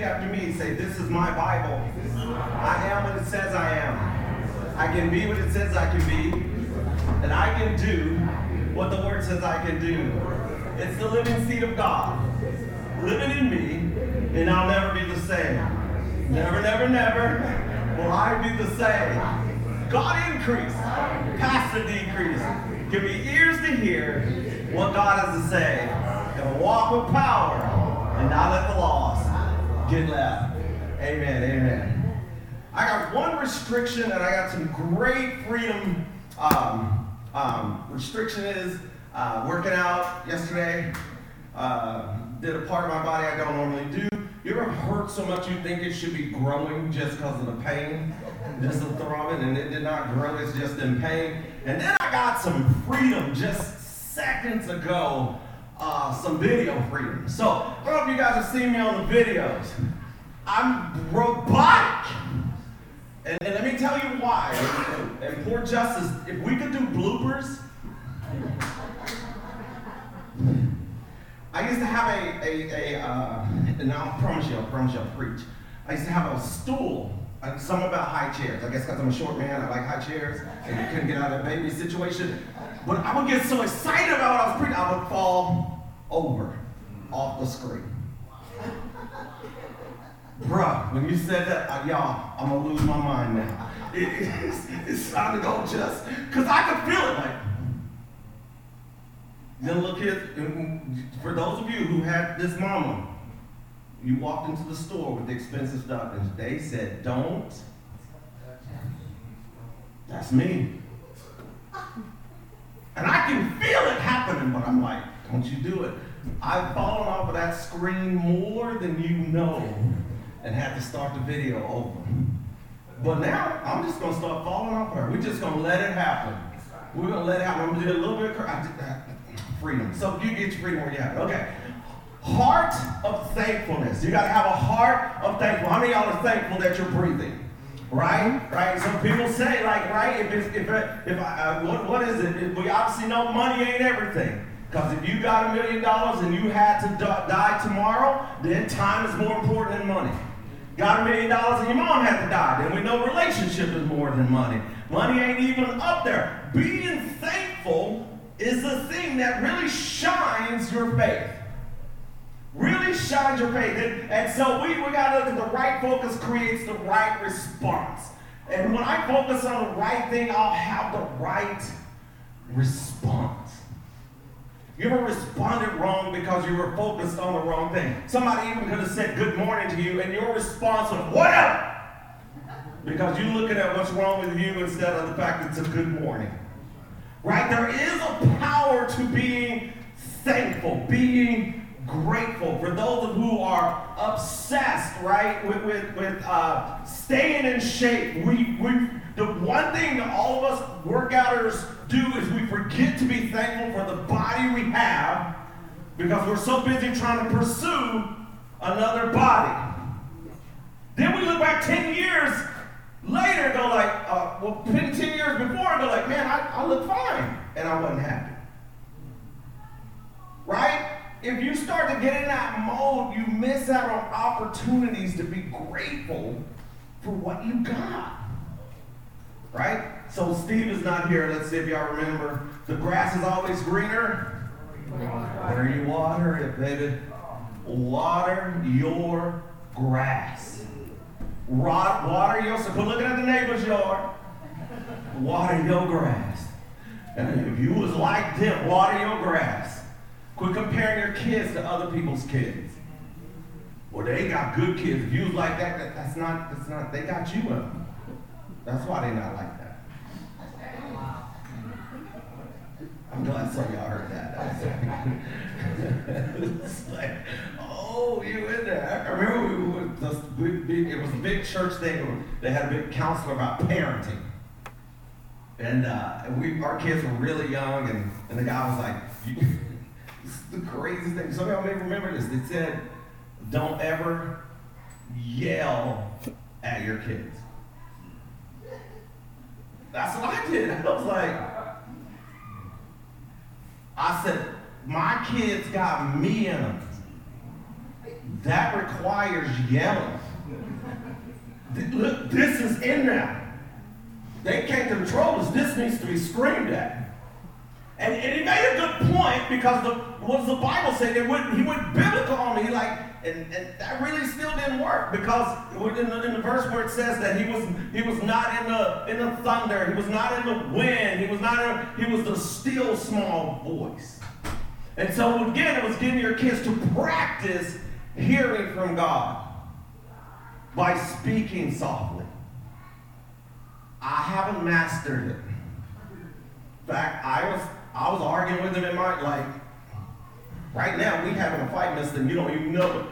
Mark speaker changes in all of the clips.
Speaker 1: repeat after me. Say, This is my Bible. I am what it says I am. I can be what it says I can be. And I can do what the Word says I can do. It's the living seed of God living in me, and I'll never be the same. Never, never, never will I be the same. God increase, Pastor decrease. Give me ears to hear what God has to say. And walk with power and not let the lost get left. Amen, amen. I got one restriction and I got some great freedom. Um, um, restriction is uh, working out yesterday. Uh, did a part of my body I don't normally do. You ever hurt so much you think it should be growing just because of the pain? Just the throbbing, and it did not grow, it's just in pain. And then I got some freedom just seconds ago, uh, some video freedom. So, I don't know if you guys have seen me on the videos. I'm robotic. And, and let me tell you why. And, and poor Justice, if we could do bloopers, I used to have a, a, a uh, and I promise you, I promise you, I'll preach. I used to have a stool, uh, something about high chairs. I guess because I'm a short man, I like high chairs, and couldn't get out of that baby situation. But I would get so excited about what I was preaching, I would fall over off the screen. Bruh, when you said that, uh, y'all, I'm gonna lose my mind now. It, it's, it's time to go just, because I can feel it like, then look at, for those of you who had this mama, you walked into the store with the expensive stuff and they said, don't. That's me. And I can feel it happening, but I'm like, don't you do it. I've fallen off of that screen more than you know and had to start the video over. But now, I'm just to start falling off her. We're just to let it happen. We're to let it happen. I'm to do a little bit of, I did that freedom. So you get your freedom where you're at. Okay. Heart of thankfulness. You got to have a heart of thankful. How many of y'all are thankful that you're breathing? Right? Right? Some people say, like, right, if it's, if, if I, uh, what, what is it? We obviously know money ain't everything. Because if you got a million dollars and you had to die tomorrow, then time is more important than money. Got a million dollars and your mom had to die, then we know relationship is more than money. Money ain't even up there. Being thankful is the thing that really shines your faith. Really shines your faith. And, and so we, we got to look at the right focus creates the right response. And when I focus on the right thing, I'll have the right response. You ever responded wrong because you were focused on the wrong thing? Somebody even could have said good morning to you, and your response was whatever. Because you're looking at what's wrong with you instead of the fact that it's a good morning. Right? There is a power to being thankful, being grateful. For those of who are obsessed, right, with, with, with uh, staying in shape, we, we, the one thing that all of us workouters do is we forget to be thankful for the body we have because we're so busy trying to pursue another body. Then we look back 10 years later and go like, uh, well, 10 years before, I go like, man, I, I look fine. And I wasn't happy. Right? If you start to get in that mode, you miss out on opportunities to be grateful for what you got. Right? So Steve is not here. Let's see if y'all remember. The grass is always greener. Where you water it, baby. Water your grass. Rot, Water your, so quit looking at the neighbor's yard. Water your grass. And if you was like them, water your grass. Quit comparing your kids to other people's kids. Well, they got good kids. If you was like that, that that's not, that's not, they got you up. That's why they not like that. I'm glad some of y'all heard that. it's like, oh, you in there. I remember we were, big, it was a big church thing. They had a big counselor about parenting. And, uh, we, our kids were really young, and, and the guy was like, this is the craziest thing. Some of y'all may remember this. They said, don't ever yell at your kids. That's what I did. I was like, I said, my kids got me in them. that requires yelling. Look, this is in them. They can't control us. This needs to be screamed at. And, and he made a good point because the, what does the Bible say? They went, he went biblical on me. Like, and, and that really still didn't work because in the, in the verse where it says that he was he was not in the in the thunder, he was not in the wind, he was not in, he was the still small voice. And so again, it was getting your kids to practice hearing from God by speaking softly. I haven't mastered it. In fact, I was I was arguing with him in my like right now we having a fight, mister, you don't even know it.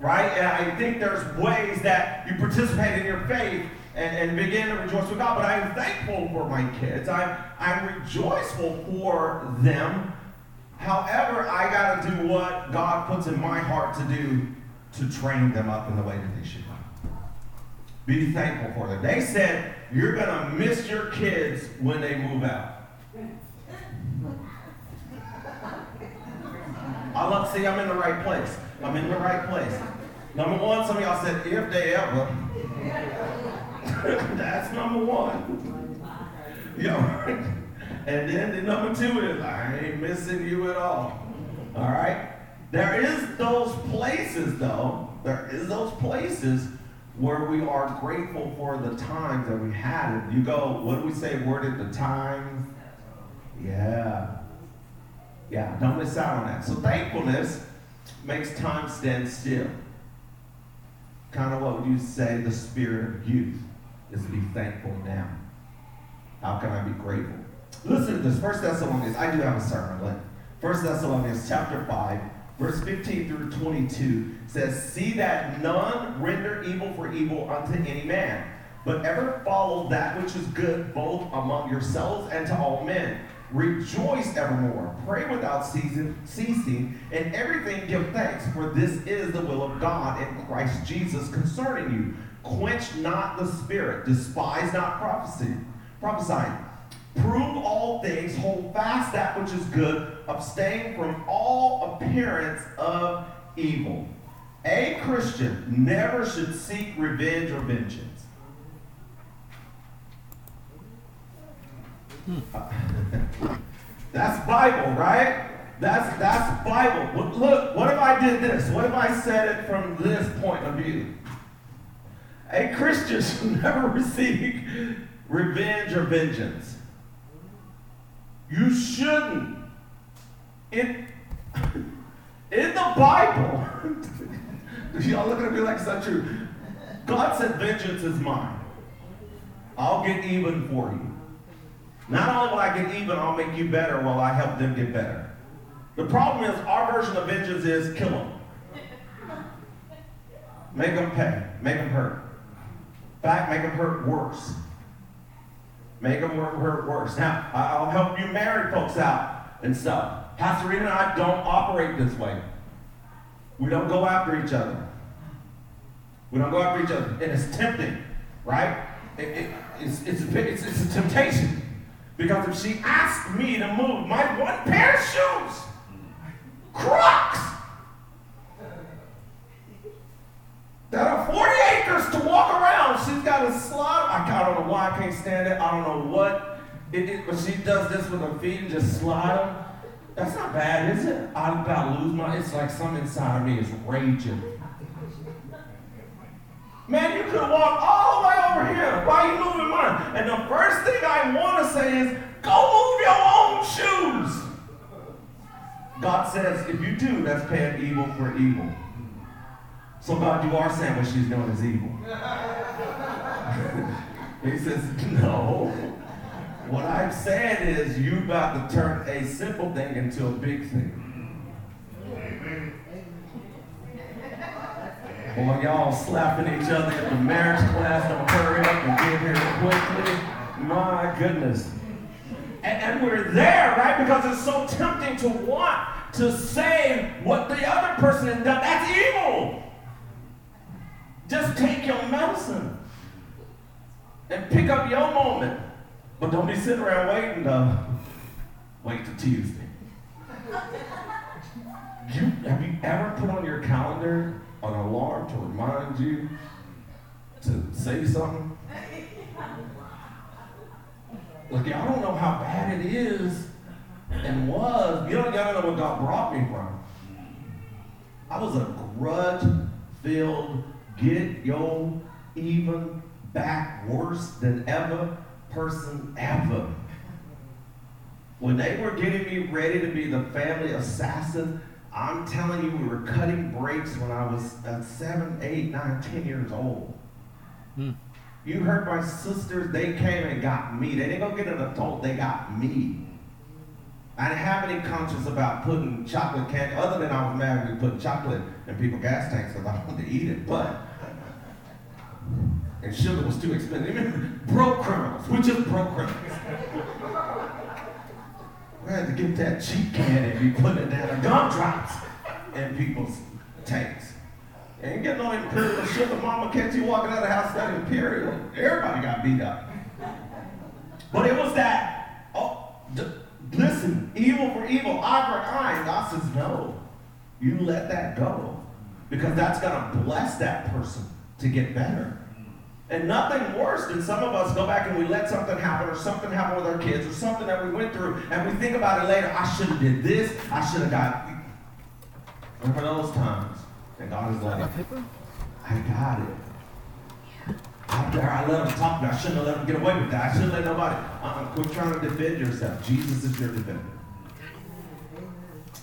Speaker 1: Right? And I think there's ways that you participate in your faith and, and begin to rejoice with God. But I am thankful for my kids. I'm I'm rejoiceful for them. However, I gotta do what God puts in my heart to do to train them up in the way that they should go. Be thankful for them. They said you're gonna miss your kids when they move out. I love see I'm in the right place. I'm in the right place. Number one, some of y'all said if they ever. That's number one. Yeah, And then the number two is I ain't missing you at all. All right? There is those places though, there is those places where we are grateful for the times that we had. You go, what do we say, word at the times? Yeah. Yeah, don't miss out on that. So thankfulness makes time stand still. Kind of what you say the spirit of youth is to be thankful now. How can I be grateful? Listen to this. First Thessalonians, I do have a sermon. First Thessalonians chapter 5, verse 15 through 22 says, See that none render evil for evil unto any man, but ever follow that which is good both among yourselves and to all men. Rejoice evermore. Pray without ceasing. In everything give thanks, for this is the will of God in Christ Jesus concerning you. Quench not the spirit, despise not prophecy, prophesying. Prove all things, hold fast that which is good, abstain from all appearance of evil. A Christian never should seek revenge or vengeance Hmm. that's Bible, right? That's that's Bible. Look, what if I did this? What if I said it from this point of view? A Christian should never receive revenge or vengeance. You shouldn't. In, in the Bible, y'all looking at me like it's not true. God said, Vengeance is mine. I'll get even for you. Not only will I get even, I'll make you better while I help them get better. The problem is our version of vengeance is kill them. Make them pay. Make them hurt. In fact, make them hurt worse. Make them hurt worse. Now, I'll help you married folks out and stuff. Pastor Rita and I don't operate this way. We don't go after each other. We don't go after each other. And it's tempting, right? It, it, it's, it's, it's, it's a temptation. Because if she asked me to move my one pair of shoes, Crocs, that are 40 acres to walk around, she's got a slide. I, don't know why I can't stand it. I don't know what. It, it, but she does this with her feet and just slide them. That's not bad, is it? I'm about to lose my. It's like something inside of me is raging. Man, you could walk all the way over here. Why are you moving mine? And the first thing I want to say is, go move your own shoes. God says, if you do, that's paying evil for evil. So God, you are saying what she's doing is evil. he says, no. What I'm saying is you about to turn a simple thing into a big thing. Boy, y'all slapping each other at the marriage class. Don't hurry up and get here quickly. My goodness. And, and we're there, right? Because it's so tempting to want to say what the other person has done. That's evil. Just take your medicine and pick up your moment. But don't be sitting around waiting to wait till Tuesday. You, have you ever put on your calendar an alarm to remind you to say something? Look, y'all don't know how bad it is and was. You don't, don't know what God brought me from. I was a grudge filled, get yo even back worse than ever person ever. When they were getting me ready to be the family assassin, I'm telling you, we were cutting brakes when I was uh, seven, eight, nine, ten years old. Hmm. You heard my sisters, they came and got me. They didn't go get an adult, they got me. I didn't have any conscience about putting chocolate candy, other than I was mad we put chocolate in people's gas tanks because I wanted to eat it. But, and sugar was too expensive. broke criminals. We just broke criminals. We had to get that cheap candy and be putting down gumdrops in people's tanks. Ain't getting no imperial sugar. Mama catch you walking out of the house that imperial. Everybody got beat up. But it was that, oh, d- listen, evil for evil, eye for eye. God says, no, you let that go. Because that's going to bless that person to get better. And nothing worse than some of us go back and we let something happen or something happen with our kids or something that we went through and we think about it later. I should have did this. I should have got. Remember those times? And God is like, I got it. There, I let them talk. I shouldn't have let them get away with that. I shouldn't let nobody. Uh-uh, quit trying to defend yourself. Jesus is your defender.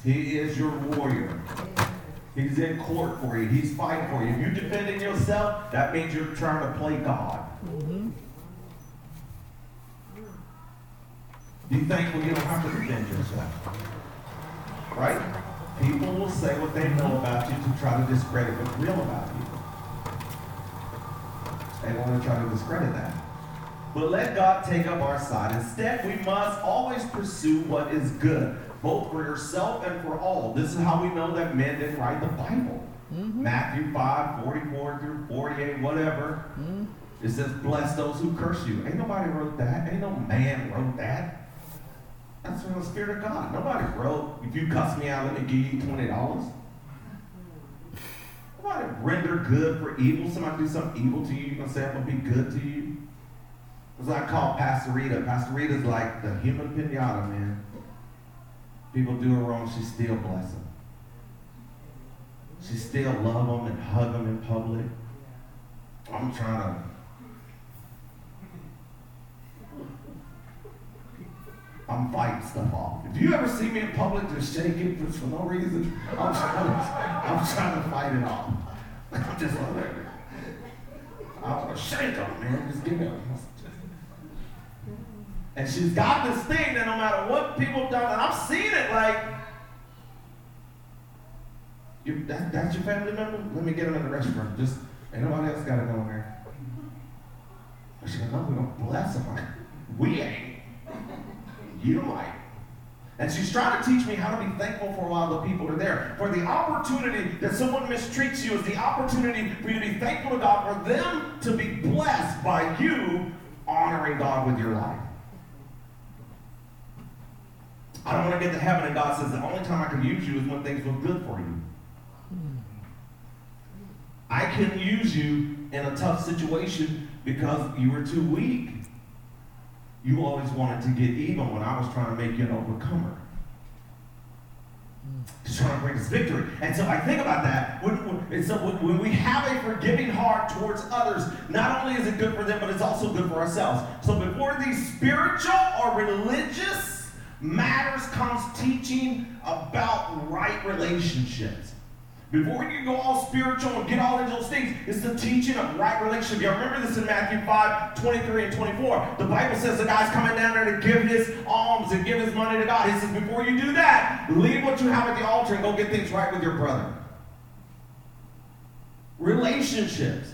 Speaker 1: He is your warrior. He's in court for you. He's fighting for you. If you're defending yourself, that means you're trying to play God. Mm-hmm. think thankful you don't have to defend yourself. Right? People will say what they know about you to try to discredit what's real about you. They want to try to discredit that. But let God take up our side. Instead, we must always pursue what is good both for yourself and for all. This is how we know that men didn't write the Bible. Mm-hmm. Matthew 5, 44 through 48, whatever. Mm-hmm. It says, bless those who curse you. Ain't nobody wrote that. Ain't no man wrote that. That's from the Spirit of God. Nobody wrote, if you cuss me out, let me give you $20. Nobody render good for evil. Somebody do something evil to you, you're going to say, I'm going to be good to you. That's what I call Pastor Rita. Pastor Rita's like the human pinata, man. People do her wrong, she still bless them. She still love them and hug them in public. I'm trying to. I'm fighting stuff off. If you ever see me in public just shaking for, for no reason, I'm trying to, I'm trying to fight it off. I'm just like, I want to shake them, man. Just give me a and she's got this thing that no matter what people have done, and I've seen it like, you, that, that's your family member? Let me get them in the restaurant. Just, ain't nobody else got to go in there. And she goes, no, we don't bless them. we ain't. You might. And she's trying to teach me how to be thankful for while the people are there. For the opportunity that someone mistreats you is the opportunity for you to be thankful to God, for them to be blessed by you honoring God with your life. I don't want to get to heaven, and God says the only time I can use you is when things look good for you. I can use you in a tough situation because you were too weak. You always wanted to get even when I was trying to make you an overcomer. Just trying to bring us victory. And so I think about that. When, when, so when we have a forgiving heart towards others, not only is it good for them, but it's also good for ourselves. So before these spiritual or religious matters comes teaching about right relationships. Before you go all spiritual and get all into those things, it's the teaching of right relationship. Y'all remember this in Matthew 5, 23 and 24. The Bible says the guy's coming down there to give his alms and give his money to God. He says, before you do that, leave what you have at the altar and go get things right with your brother. Relationships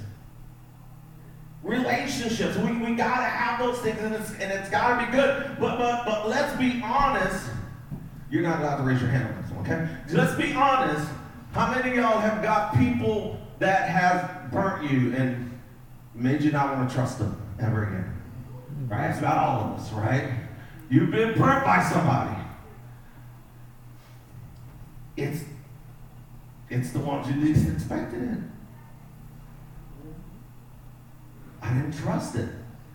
Speaker 1: relationships. We, we got to have those things, and it's, and it's got to be good. But, but, but let's be honest. You're not allowed to raise your hand on this one, okay? Let's be honest. How many of y'all have got people that have burnt you and made you not want to trust them ever again? Right? It's about all of us, right? You've been burnt by somebody. It's it's the ones you least expected it. I didn't trust it.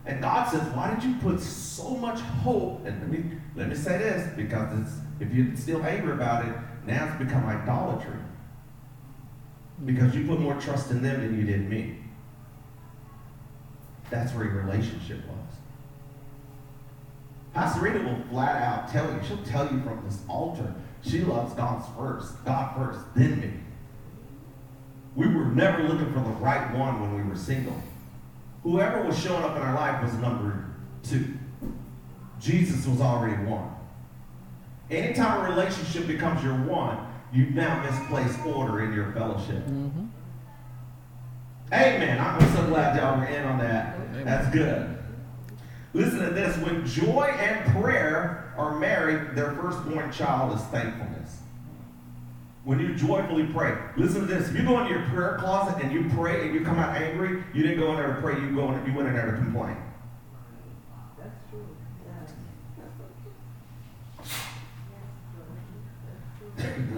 Speaker 1: And God says, why did you put so much hope? And let me let me say this, because if you're still angry about it, now it's become idolatry. Because you put more trust in them than you did me. That's where your relationship was. Pastor Rita will flat out tell you, she'll tell you from this altar, she loves God's first, God first, then me. We were never looking for the right one when we were single. Whoever was showing up in our life was number two. Jesus was already one. Anytime a relationship becomes your one, you've now misplaced order in your fellowship. Mm-hmm. Amen. I'm so glad y'all were in on that. Amen. That's good. Listen to this. When joy and prayer are married, their firstborn child is thankfulness. When you joyfully pray, listen to this. If you go into your prayer closet and you pray and you come out angry, you didn't go in there to pray, you go in, you went in there to complain. That's true.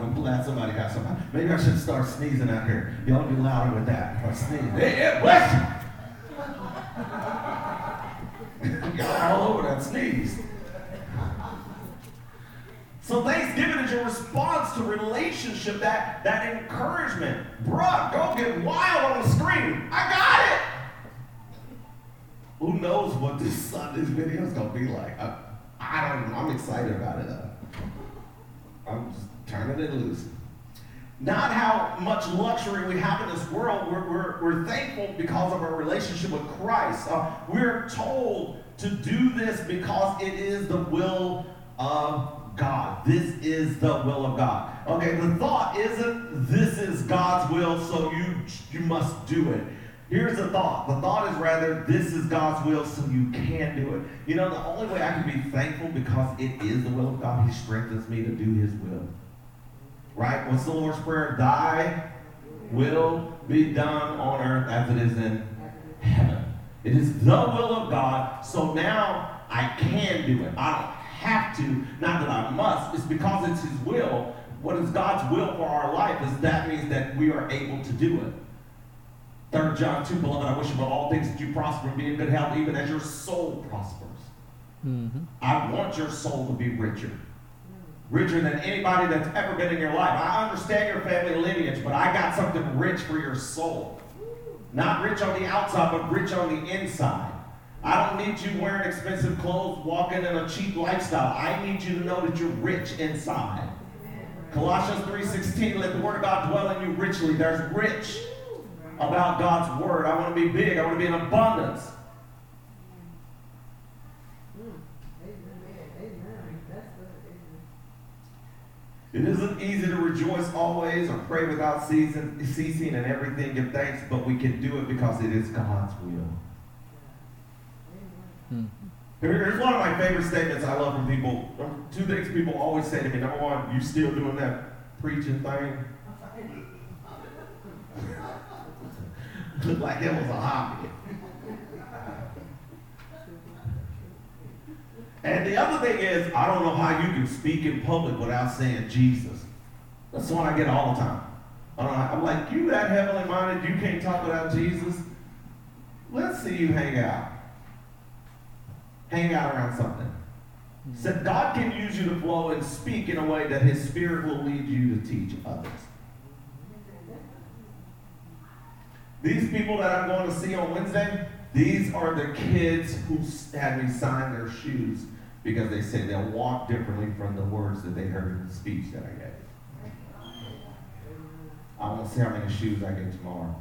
Speaker 1: I'm glad somebody got somebody. Maybe I should start sneezing out here. Y'all be louder with that. I sneeze. Hey, bless you. Y'all all over that sneeze. So Thanksgiving is your response to relationship, that, that encouragement. Bruh, go get wild on the screen. I got it. Who knows what this Sunday's video is gonna be like? I, I don't. Know. I'm excited about it. though. I'm just turning it loose. Not how much luxury we have in this world. We're, we're, we're thankful because of our relationship with Christ. Uh, we're told to do this because it is the will of God. This is the will of God. Okay, the thought isn't this is God's will, so you you must do it. Here's the thought. The thought is rather this is God's will, so you can do it. You know, the only way I can be thankful because it is the will of God, He strengthens me to do His will. Right? What's the Lord's Prayer? Thy will be done on earth as it is in heaven. It is the will of God, so now I can do it. I to, not that I must. It's because it's His will. What is God's will for our life is that means that we are able to do it. Third John 2, beloved, I wish above all things that you prosper and be in good health, even as your soul prospers. Mm-hmm. I want your soul to be richer richer than anybody that's ever been in your life. I understand your family lineage, but I got something rich for your soul. Not rich on the outside, but rich on the inside. I don't need you wearing expensive clothes, walking in a cheap lifestyle. I need you to know that you're rich inside. Colossians 3:16, let the word of God dwell in you richly. There's rich about God's word. I want to be big. I want to be in abundance. It isn't easy to rejoice always or pray without ceasing, ceasing and everything give thanks, but we can do it because it is God's will. Hmm. Here's one of my favorite statements I love from people. Two things people always say to me. Number one, you still doing that preaching thing? Looked like it was a hobby. And the other thing is, I don't know how you can speak in public without saying Jesus. That's the one I get all the time. I'm like, you that heavenly minded, you can't talk without Jesus? Let's see you hang out. Hang out around something. Hmm. Said God can use you to flow and speak in a way that His Spirit will lead you to teach others. These people that I'm going to see on Wednesday, these are the kids who had me sign their shoes because they say they'll walk differently from the words that they heard in the speech that I gave. I want to see how many shoes I get tomorrow.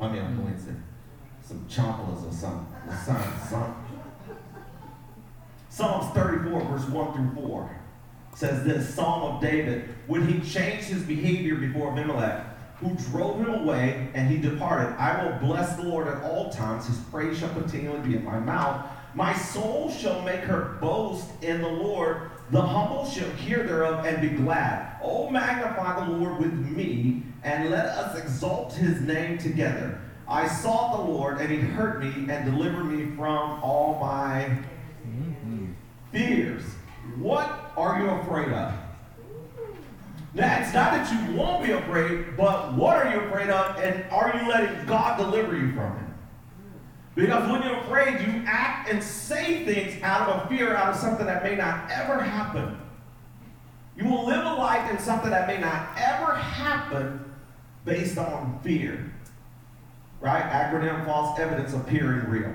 Speaker 1: I mean, on Wednesday. Some chanclas or something. Some, Psalms 34, verse 1 through 4 says this Psalm of David, when he changed his behavior before Abimelech, who drove him away, and he departed. I will bless the Lord at all times. His praise shall continually be in my mouth. My soul shall make her boast in the Lord. The humble shall hear thereof and be glad. Oh, magnify the Lord with me, and let us exalt his name together. I sought the Lord, and he heard me and delivered me from all my fears. What are you afraid of? Now, it's not that you won't be afraid, but what are you afraid of, and are you letting God deliver you from it? Because when you're afraid, you act and say things out of a fear, out of something that may not ever happen. You will live a life in something that may not ever happen based on fear. Right? Acronym false evidence appearing real.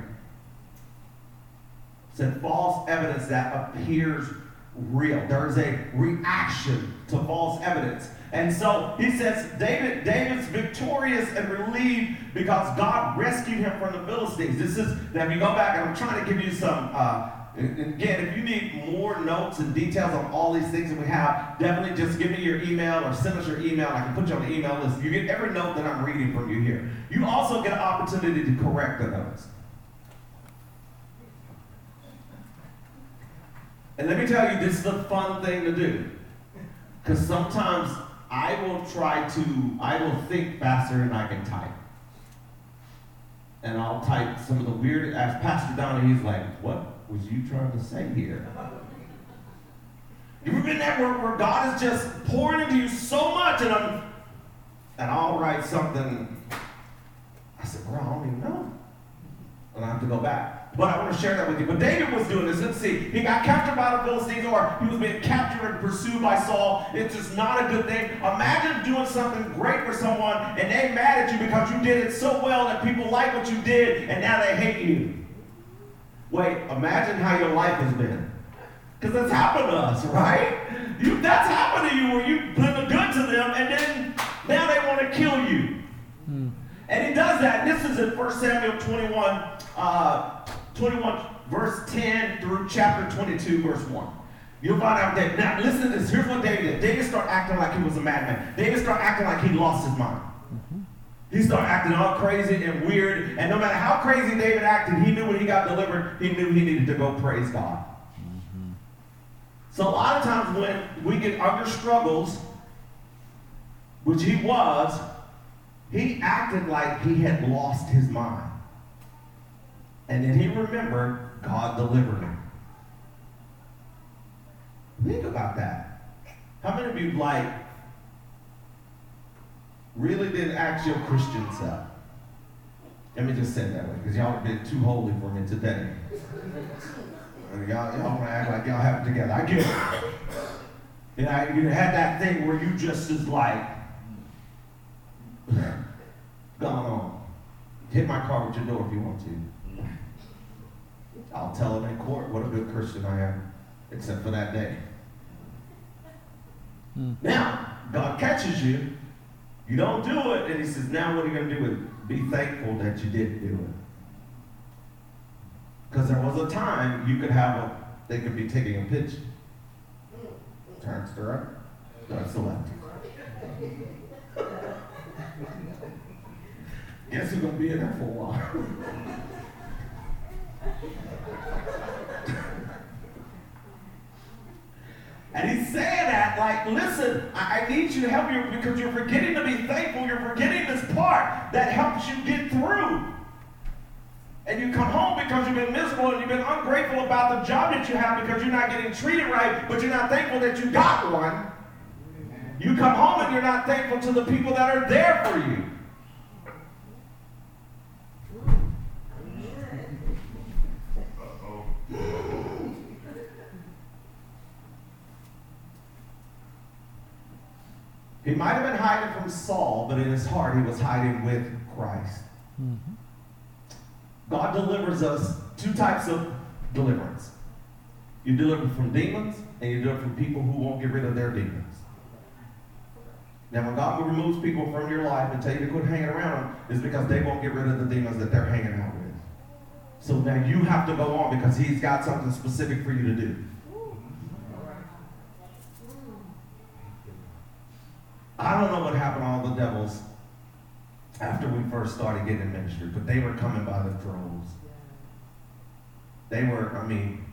Speaker 1: Said false evidence that appears real. There is a reaction to false evidence. And so he says David, David's victorious and relieved because God rescued him from the Philistines. This is, if you go back, and I'm trying to give you some, uh, again, if you need more notes and details on all these things that we have, definitely just give me your email or send us your email. I can put you on the email list. You get every note that I'm reading from you here. You also get an opportunity to correct the notes. And let me tell you, this is a fun thing to do. Because sometimes I will try to, I will think faster than I can type. And I'll type some of the weird, as Pastor Donnie, he's like, what was you trying to say here? You ever been that where, where God is just pouring into you so much and I'm, and I'll write something, I said, bro, I don't even know. And I have to go back. But I want to share that with you. But David was doing this. Let's see. He got captured by the Philistines, or he was being captured and pursued by Saul. It's just not a good thing. Imagine doing something great for someone and they mad at you because you did it so well that people like what you did and now they hate you. Wait, imagine how your life has been. Because that's happened to us, right? You, that's happened to you where you've been good to them and then now they want to kill you. Hmm. And he does that. This is in 1 Samuel 21. Uh, 21, verse 10 through chapter 22, verse 1. You'll find out that, now listen to this. Here's what David did. David started acting like he was a madman. David started acting like he lost his mind. Mm-hmm. He started acting all crazy and weird. And no matter how crazy David acted, he knew when he got delivered, he knew he needed to go praise God. Mm-hmm. So a lot of times when we get under struggles, which he was, he acted like he had lost his mind. And then he remembered God delivered him. Think about that. How many of you like really did ask your Christian self? Let me just say it that way, because y'all have been too holy for me today. y'all, y'all want to act like y'all have it together. I get it. You, know, you had that thing where you just is like, gone on. Hit my car with your door if you want to. I'll tell him in court what a good Christian I am, except for that day. Hmm. Now, God catches you, you don't do it, and he says, now what are you going to do with it? Be thankful that you didn't do it. Because there was a time you could have a, they could be taking a pitch. Turns to right, turns to the left. Guess who's going to be in there for a while? And he's saying that, like, listen, I, I, need you to help you because you're forgetting to be thankful. You're forgetting this part that helps you get through. And you come home because you've been miserable and you've been ungrateful about the job that you have because you're not getting treated right, but you're not thankful that you got one. You come home and you're not thankful to the people that are there for you. He might have been hiding from Saul, but in his heart he was hiding with Christ. Mm-hmm. God delivers us two types of deliverance. You deliver from demons, and you deliver from people who won't get rid of their demons. Now, when God removes people from your life and tell you to quit hanging around them, is because they won't get rid of the demons that they're hanging out with. So now you have to go on because He's got something specific for you to do. I don't know what happened to all the devils after we first started getting in ministry, but they were coming by the droves. They were, I mean,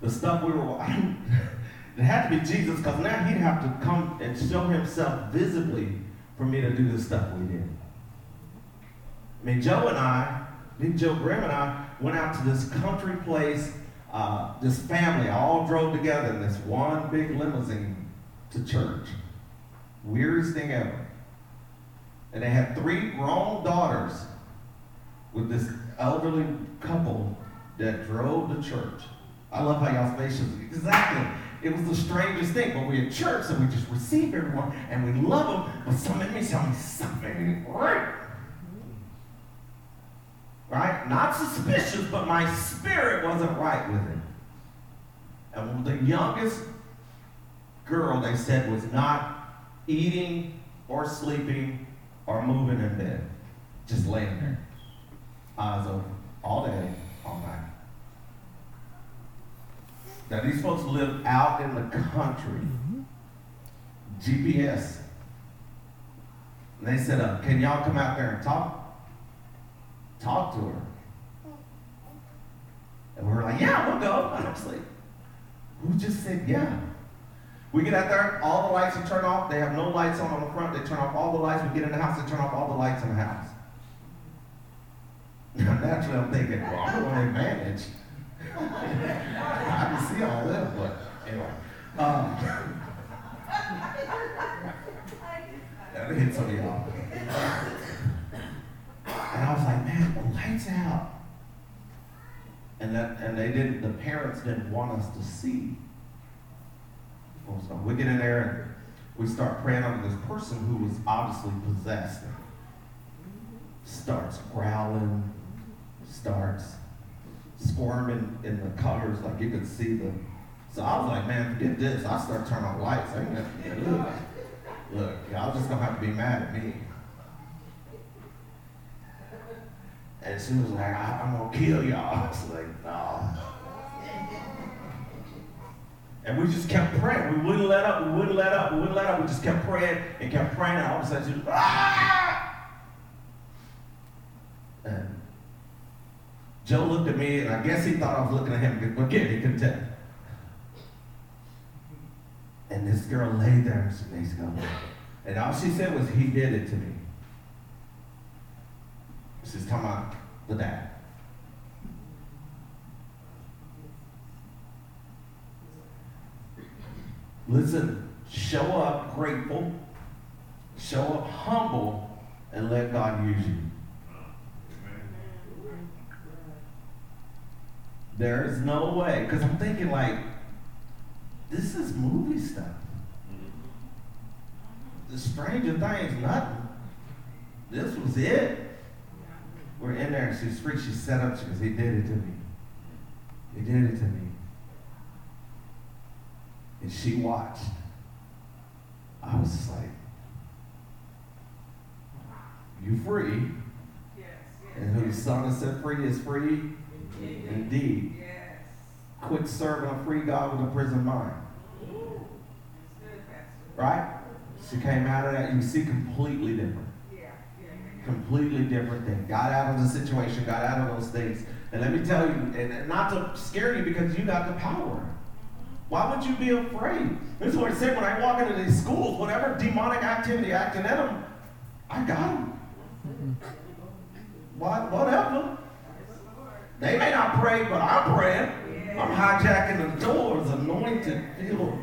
Speaker 1: the stuff we were, it had to be Jesus because now he'd have to come and show himself visibly for me to do the stuff we did. I mean, Joe and I, then Joe Graham and I, went out to this country place, uh, this family all drove together in this one big limousine to church. Weirdest thing ever. And they had three grown daughters with this elderly couple that drove to church. I love how y'all's faces. Exactly. It was the strangest thing, but we're at church, so we just receive everyone and we love them, but some of me tell me something right. Right? Not suspicious, but my spirit wasn't right with it. And the youngest girl, they said, was not eating or sleeping or moving in bed. Just laying there. Eyes open. All day, all night. Now these folks live out in the country. GPS. And they said, uh, can y'all come out there and talk? Talk to her. And we were like, yeah, we'll go. And I was like, who just said yeah? We get out there, all the lights are turned off. They have no lights on on the front. They turn off all the lights. We get in the house, they turn off all the lights in the house. Naturally, I'm thinking, well, I don't want to advantage. I can see all that, but anyway. Um, that hit some of y'all. And I was like, man, the lights out. And that and they didn't the parents didn't want us to see. So we get in there and we start praying over this person who was obviously possessed. Starts growling, starts squirming in the colors, like you could see the. So I was like, man, forget this. I start turning on lights. I ain't look, look, y'all just gonna have to be mad at me. And she was like, I, am gonna kill y'all. I was like, no. And we just kept praying. We wouldn't let up. We wouldn't let up. We wouldn't let up. We just kept praying and kept praying. And all of a sudden, was, ah! And Joe looked at me, and I guess he thought I was looking at him. But again, he couldn't tell. And this girl laid there and she goes, and all she said was, he did it to me. She's talking about the dad. Listen, show up grateful, show up humble, and let God use you. There is no way, because I'm thinking like, this is movie stuff. The Stranger Things, nothing. This was it. We're in there and she's free. She set up because he did it to me. He did it to me. And she watched. I was just like, you free. Yes, yes, and who the Son has set free is free Indeed. Indeed. Yes. Quit serving a free God with a prison mind. Right? She came out of that, you see, completely different. Yeah. yeah. Completely different thing. Got out of the situation, got out of those things. And let me tell you, and not to scare you because you got the power. Why would you be afraid? This is what I said when I walk into these schools, whatever demonic activity acting in them, I got them. What, whatever. They may not pray, but I'm praying. I'm hijacking the doors, anointed, filled.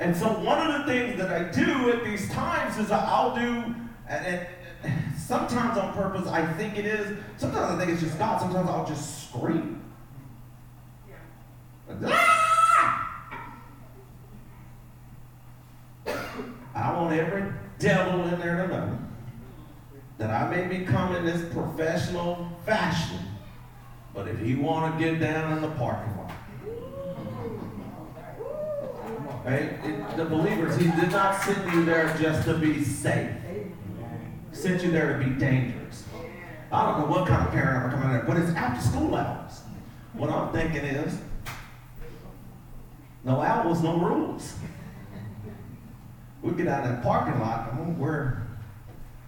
Speaker 1: And so one of the things that I do at these times is I'll do, and, sometimes on purpose I think it is, sometimes I think it's just God, sometimes I'll just scream. I want every devil in there to know that I may become in this professional fashion, but if you want to get down in the parking lot, right? It, the believers, he did not send you there just to be safe. He sent you there to be dangerous. I don't know what kind of parent I'm coming there, but it's after school hours. What I'm thinking is, no hours, no rules. We get out of that parking lot, I'm gonna wear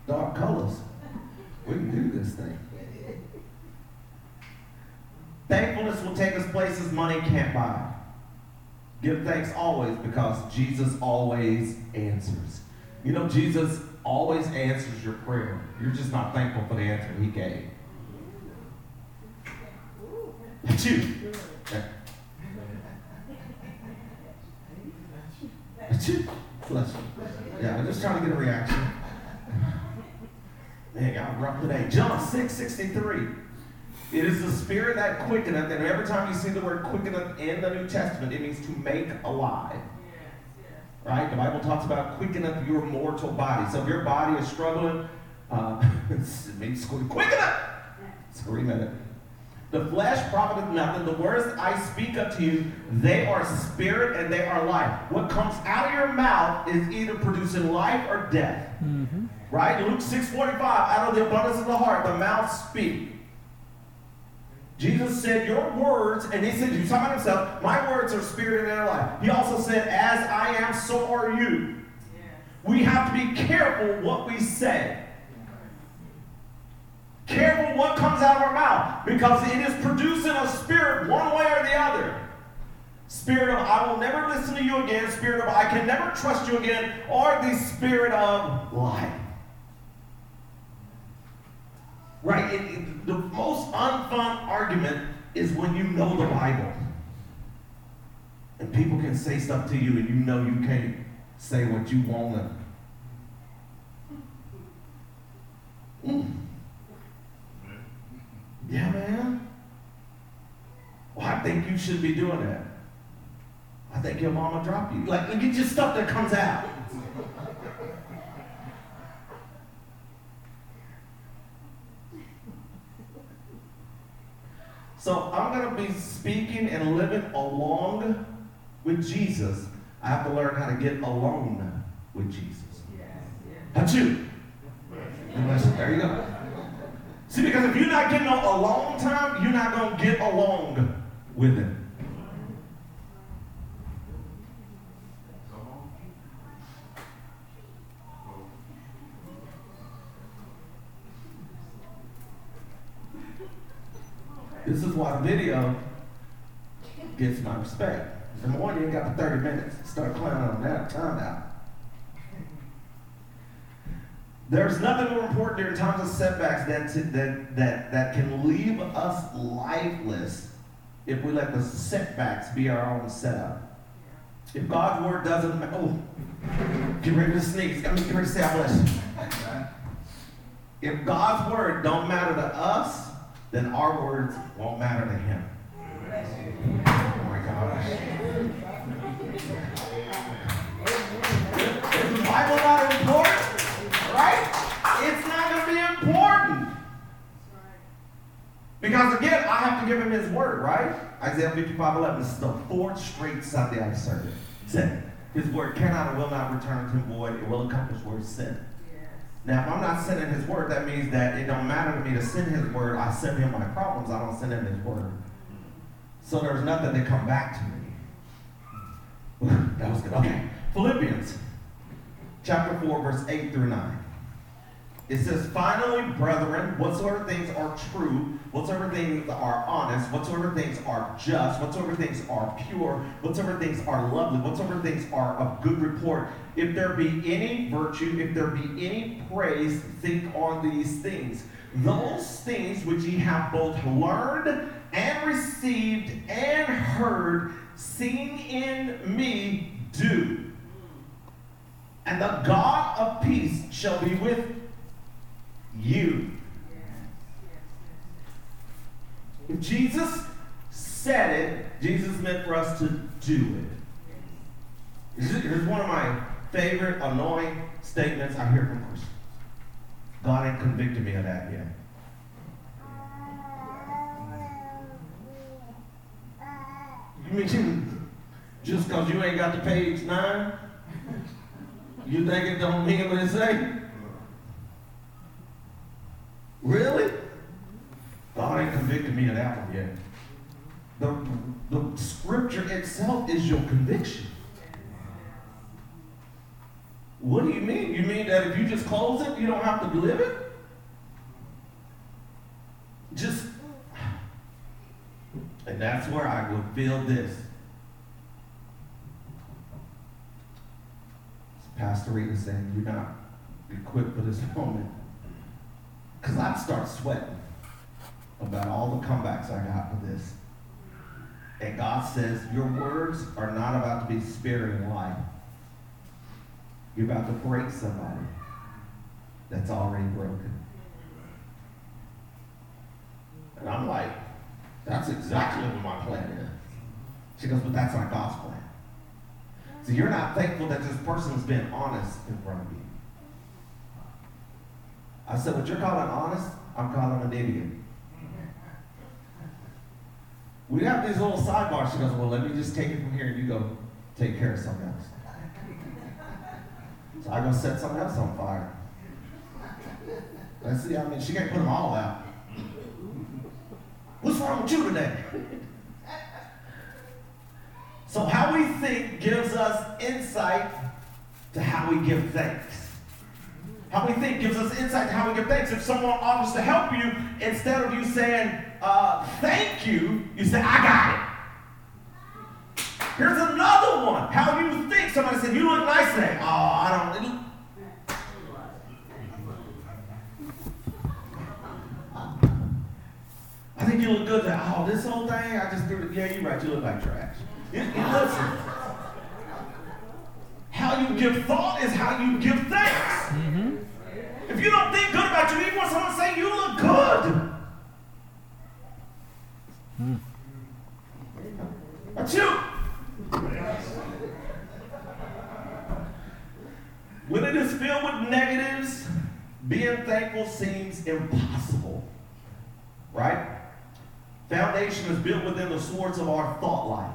Speaker 1: dark colors. We can do this thing. Thankfulness will take us places money can't buy. Give thanks always because Jesus always answers. You know, Jesus always answers your prayer. You're just not thankful for the answer he gave. That's you. Bless. Yeah, I'm just trying to get a reaction. Man, y'all rough today. John 6, 63. It is the spirit that quickeneth, and every time you see the word quickeneth in the New Testament, it means to make alive. Right? The Bible talks about quickeneth your mortal body. So if your body is struggling, uh, it means quicken up. Scream at it. The flesh profiteth nothing. The words I speak unto you, they are spirit and they are life. What comes out of your mouth is either producing life or death. Mm-hmm. Right? Luke 6:45, out of the abundance of the heart, the mouth speak. Jesus said, Your words, and he said, He's talking about himself, my words are spirit and their life. He also said, As I am, so are you. Yes. We have to be careful what we say. Careful what comes out of our mouth because it is producing a spirit one way or the other. Spirit of I will never listen to you again, spirit of I can never trust you again, or the spirit of life. Right? It, it, the most unfun argument is when you know the Bible. And people can say stuff to you and you know you can't say what you want to. Mm. Yeah, man. Well, I think you should be doing that. I think your mama dropped you. Like, look at just stuff that comes out. So I'm going to be speaking and living along with Jesus. I have to learn how to get alone with Jesus. Yes, you? There you go. See, because if you're not getting a long time, you're not going to get along with him. This is why video gets my respect. The one, you got the 30 minutes. Start clowning on that time out. There's nothing more important during times of setbacks that, that, that, that can leave us lifeless if we let the setbacks be our own setup. If God's word doesn't, oh, get ready to sneeze. I mean, get to I bless you. If God's word don't matter to us, then our words won't matter to Him. Oh my gosh. Is the Bible not important? Right? It's not going to be important. Because again, I have to give him his word, right? Isaiah 55 11. This is the fourth straight Sunday I've served. Said, his word cannot and will not return to him void. It will accomplish what he sent. Now, if I'm not sending his word, that means that it don't matter to me to send his word. I send him my problems. I don't send him his word. So there's nothing to come back to me. that was good. Okay. Philippians chapter 4, verse 8 through 9. It says, finally, brethren, whatsoever things are true, whatsoever things are honest, whatsoever things are just, whatsoever things are pure, whatsoever things are lovely, whatsoever things are of good report, if there be any virtue, if there be any praise, think on these things. Those things which ye have both learned and received and heard, seen in me, do. And the God of peace shall be with you. If Jesus said it, Jesus meant for us to do it. Here's one of my favorite annoying statements I hear from Christians. God ain't convicted me of that yet. You mean just because you ain't got the page nine, you think it don't mean what it say? Really? God ain't convicted me of that one yet. The, the scripture itself is your conviction. What do you mean? You mean that if you just close it, you don't have to live it? Just, and that's where I would feel this. Pastor Rita saying, You're not equipped for this moment. Because I'd start sweating about all the comebacks I got for this. And God says, Your words are not about to be sparing life. You're about to break somebody that's already broken. And I'm like, that's exactly what my plan is. She goes, but that's not God's plan. So you're not thankful that this person's been honest in front of you. I said, what you're calling honest, I'm calling an idiot. We have these little sidebars. She goes, well, let me just take it from here and you go take care of something else. So I go set something else on fire. Let's see, I mean, she can't put them all out. What's wrong with you today? So, how we think gives us insight to how we give thanks. How we think gives us insight to how we give thanks. If someone offers to help you, instead of you saying, uh, thank you, you say, I got it. Here's another one. How you think. Somebody said, you look nice today. Oh, I don't. I think you look good today. Oh, this whole thing, I just threw it. Yeah, you're right. You look like trash. listen. How you give thought is how you give thanks. Mm-hmm. If you don't think good about you, even when someone say you look good. Mm. That's you. When it is filled with negatives, being thankful seems impossible. Right? Foundation is built within the swords of our thought life.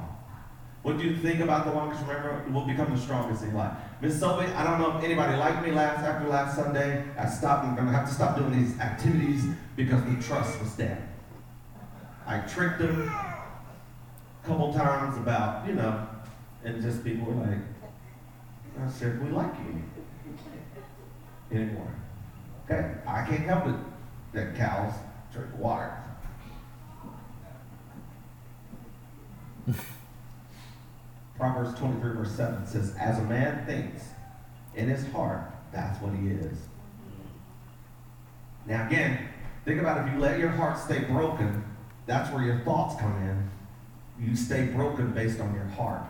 Speaker 1: What do you think about the longest remember will become the strongest in life? Miss Sophie, I don't know if anybody liked me last after last Sunday. I stopped. I'm gonna have to stop doing these activities because the trust was dead. I tricked them a couple times about, you know, and just people were like, I said, we like you anymore. Okay, I can't help it that cows drink water. Proverbs 23, verse 7 says, As a man thinks in his heart, that's what he is. Now, again, think about if you let your heart stay broken, that's where your thoughts come in. You stay broken based on your heart.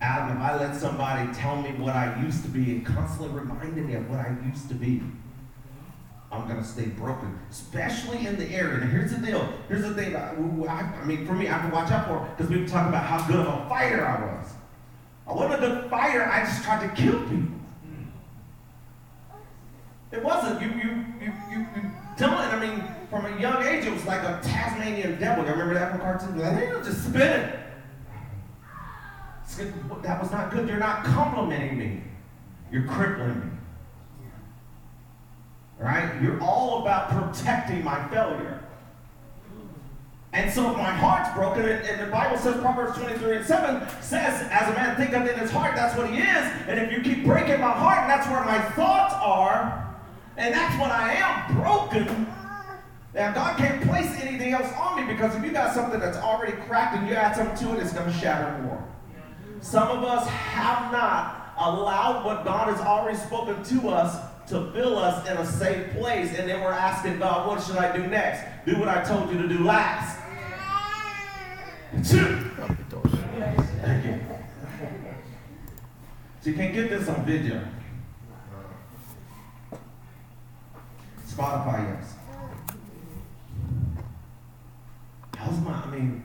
Speaker 1: Adam, if I let somebody tell me what I used to be and constantly reminding me of what I used to be, I'm to stay broken, especially in the area. Now, here's the deal. Here's the thing. I, I mean, for me, I have to watch out for because people talk about how good of a fighter I was. I wasn't a fighter. I just tried to kill people. It wasn't. You, you, you, you, you telling. I mean, from a young age, it was like a Tasmanian devil. You remember that from cartoons? Like, hey, just spin. That was not good. You're not complimenting me. You're crippling me right? You're all about protecting my failure. And so if my heart's broken, and the Bible says, Proverbs 23 and 7 says, as a man thinketh in his heart, that's what he is. And if you keep breaking my heart, and that's where my thoughts are, and that's what I am, broken, now God can't place anything else on me because if you got something that's already cracked and you add something to it, it's going to shatter more. Some of us have not allowed what God has already spoken to us to fill us in a safe place. And then we're asking God, what should I do next? Do what I told you to do last. Thank you. So you can get this on video. Spotify, yes. How's my, I mean,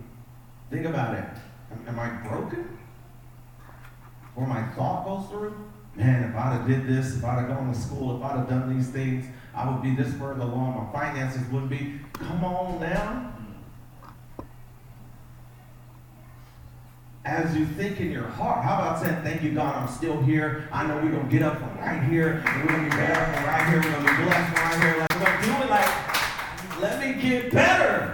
Speaker 1: think about it. Am, am I broken? Or my thought goes through? Man, if I'd have did this, if I'd have gone to school, if I'd have done these things, I would be this further along. My finances wouldn't be. Come on now. As you think in your heart, how about saying, Thank you, God, I'm still here. I know we're going to get up from right here, and we're going to be better from right here. We're going to be blessed from right here. Like, we're going to do it like, let me get better.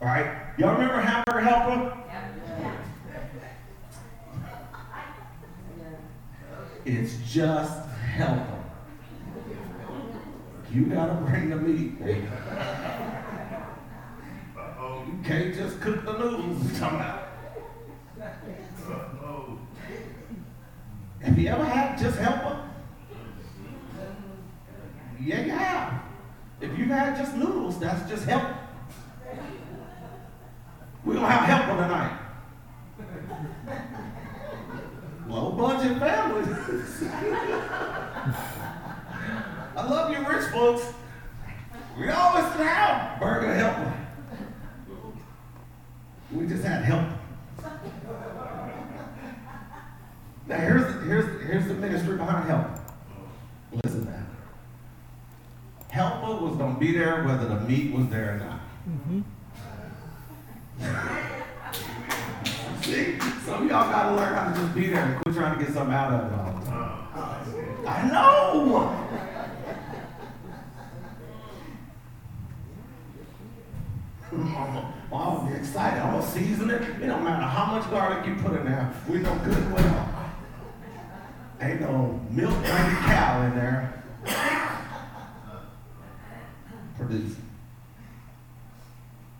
Speaker 1: All right? Y'all remember Hamburger Helper? It's just helper. You gotta bring the meat, baby. You can't just cook the noodles. Have you ever had just helper? Yeah, you have. If you've had just noodles, that's just help. We're gonna have help tonight. Low budget family. I love you rich folks. We always have burger help. We just had help. Now here's here's here's the ministry behind help. Listen now. Helper was gonna be there whether the meat was there or not. See, some of y'all gotta learn how to just be there and quit trying to get something out of it all the time. I know. I'm gonna be excited. I'm gonna season it. It don't matter how much garlic you put in there. We know good well. Ain't no milk drinking cow in there. Produce.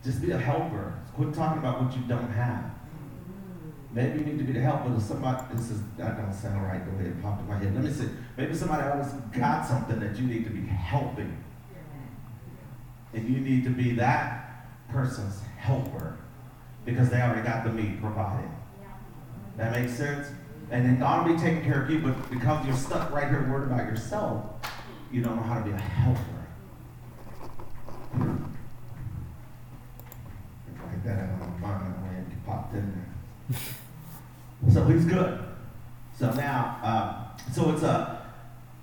Speaker 1: Just be a helper. Quit talking about what you don't have. Maybe you need to be the helper of somebody. This is that don't sound right the way it popped in my head. Let me see. Maybe somebody else got something that you need to be helping. And you need to be that person's helper because they already got the meat provided. That makes sense? And then God will be taking care of you, but because you're stuck right here worried about yourself, you don't know how to be a helper. Write that out on my mind when it popped in there. So he's good. So now, uh, so it's a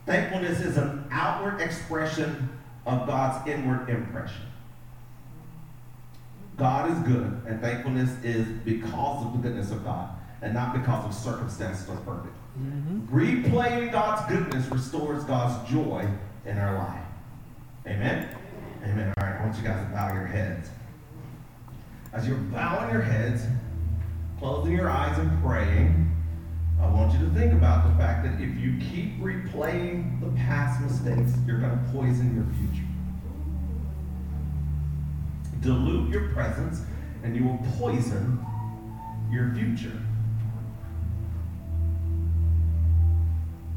Speaker 1: thankfulness is an outward expression of God's inward impression. God is good, and thankfulness is because of the goodness of God, and not because of circumstances or perfect. Replaying God's goodness restores God's joy in our life. Amen? Amen. All right, I want you guys to bow your heads. As you're bowing your heads, closing your eyes and praying, I want you to think about the fact that if you keep replaying the past mistakes, you're going to poison your future. Dilute your presence, and you will poison your future.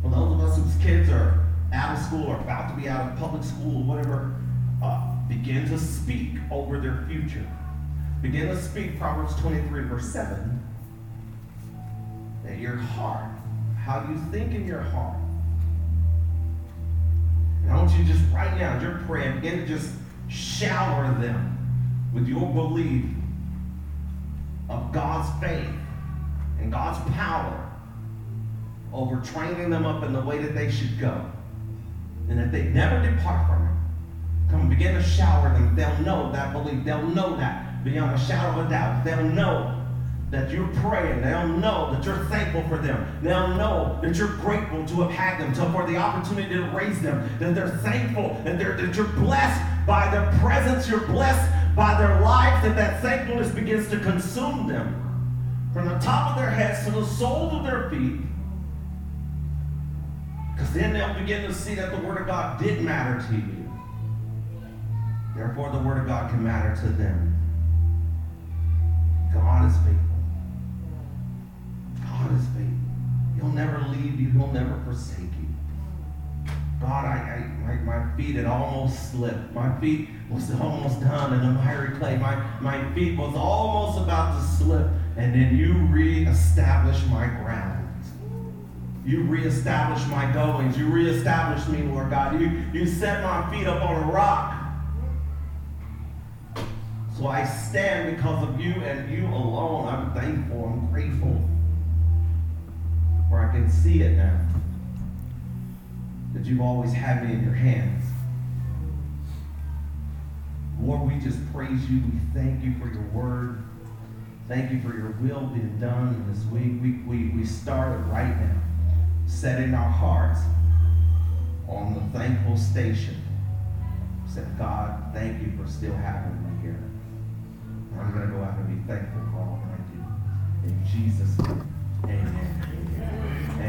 Speaker 1: For those of us whose kids are out of school or about to be out of public school or whatever, uh, begin to speak over their future. Begin to speak Proverbs 23, verse 7. That your heart, how you think in your heart. And I want you to just right now, as you're praying, begin to just shower them with your belief of God's faith and God's power over training them up in the way that they should go. And that they never depart from it. Come begin to shower them. They'll know that belief. They'll know that beyond a shadow of a doubt. They'll know that you're praying. They'll know that you're thankful for them. They'll know that you're grateful to have had them, to, for the opportunity to raise them. That they're thankful, and they're, that you're blessed by their presence. You're blessed by their life, that that thankfulness begins to consume them. From the top of their heads to the soles of their feet. Because then they'll begin to see that the Word of God did matter to you. Therefore, the Word of God can matter to them. God is faithful. God is faithful. He'll never leave you. He'll never forsake you. God, I, I my, my feet had almost slipped. My feet was almost done in the miry clay. My, my feet was almost about to slip. And then you reestablish my ground. You reestablish my goings. You reestablish me, Lord God. You, you set my feet up on a rock. So I stand because of you and you alone. I'm thankful. I'm grateful. For I can see it now. That you've always had me in your hands. Lord, we just praise you. We thank you for your word. Thank you for your will being done this week. We, we, we start it right now, setting our hearts on the thankful station. Said, God, thank you for still having me. I'm going to go out and be thankful for all I do. In Jesus' name, amen.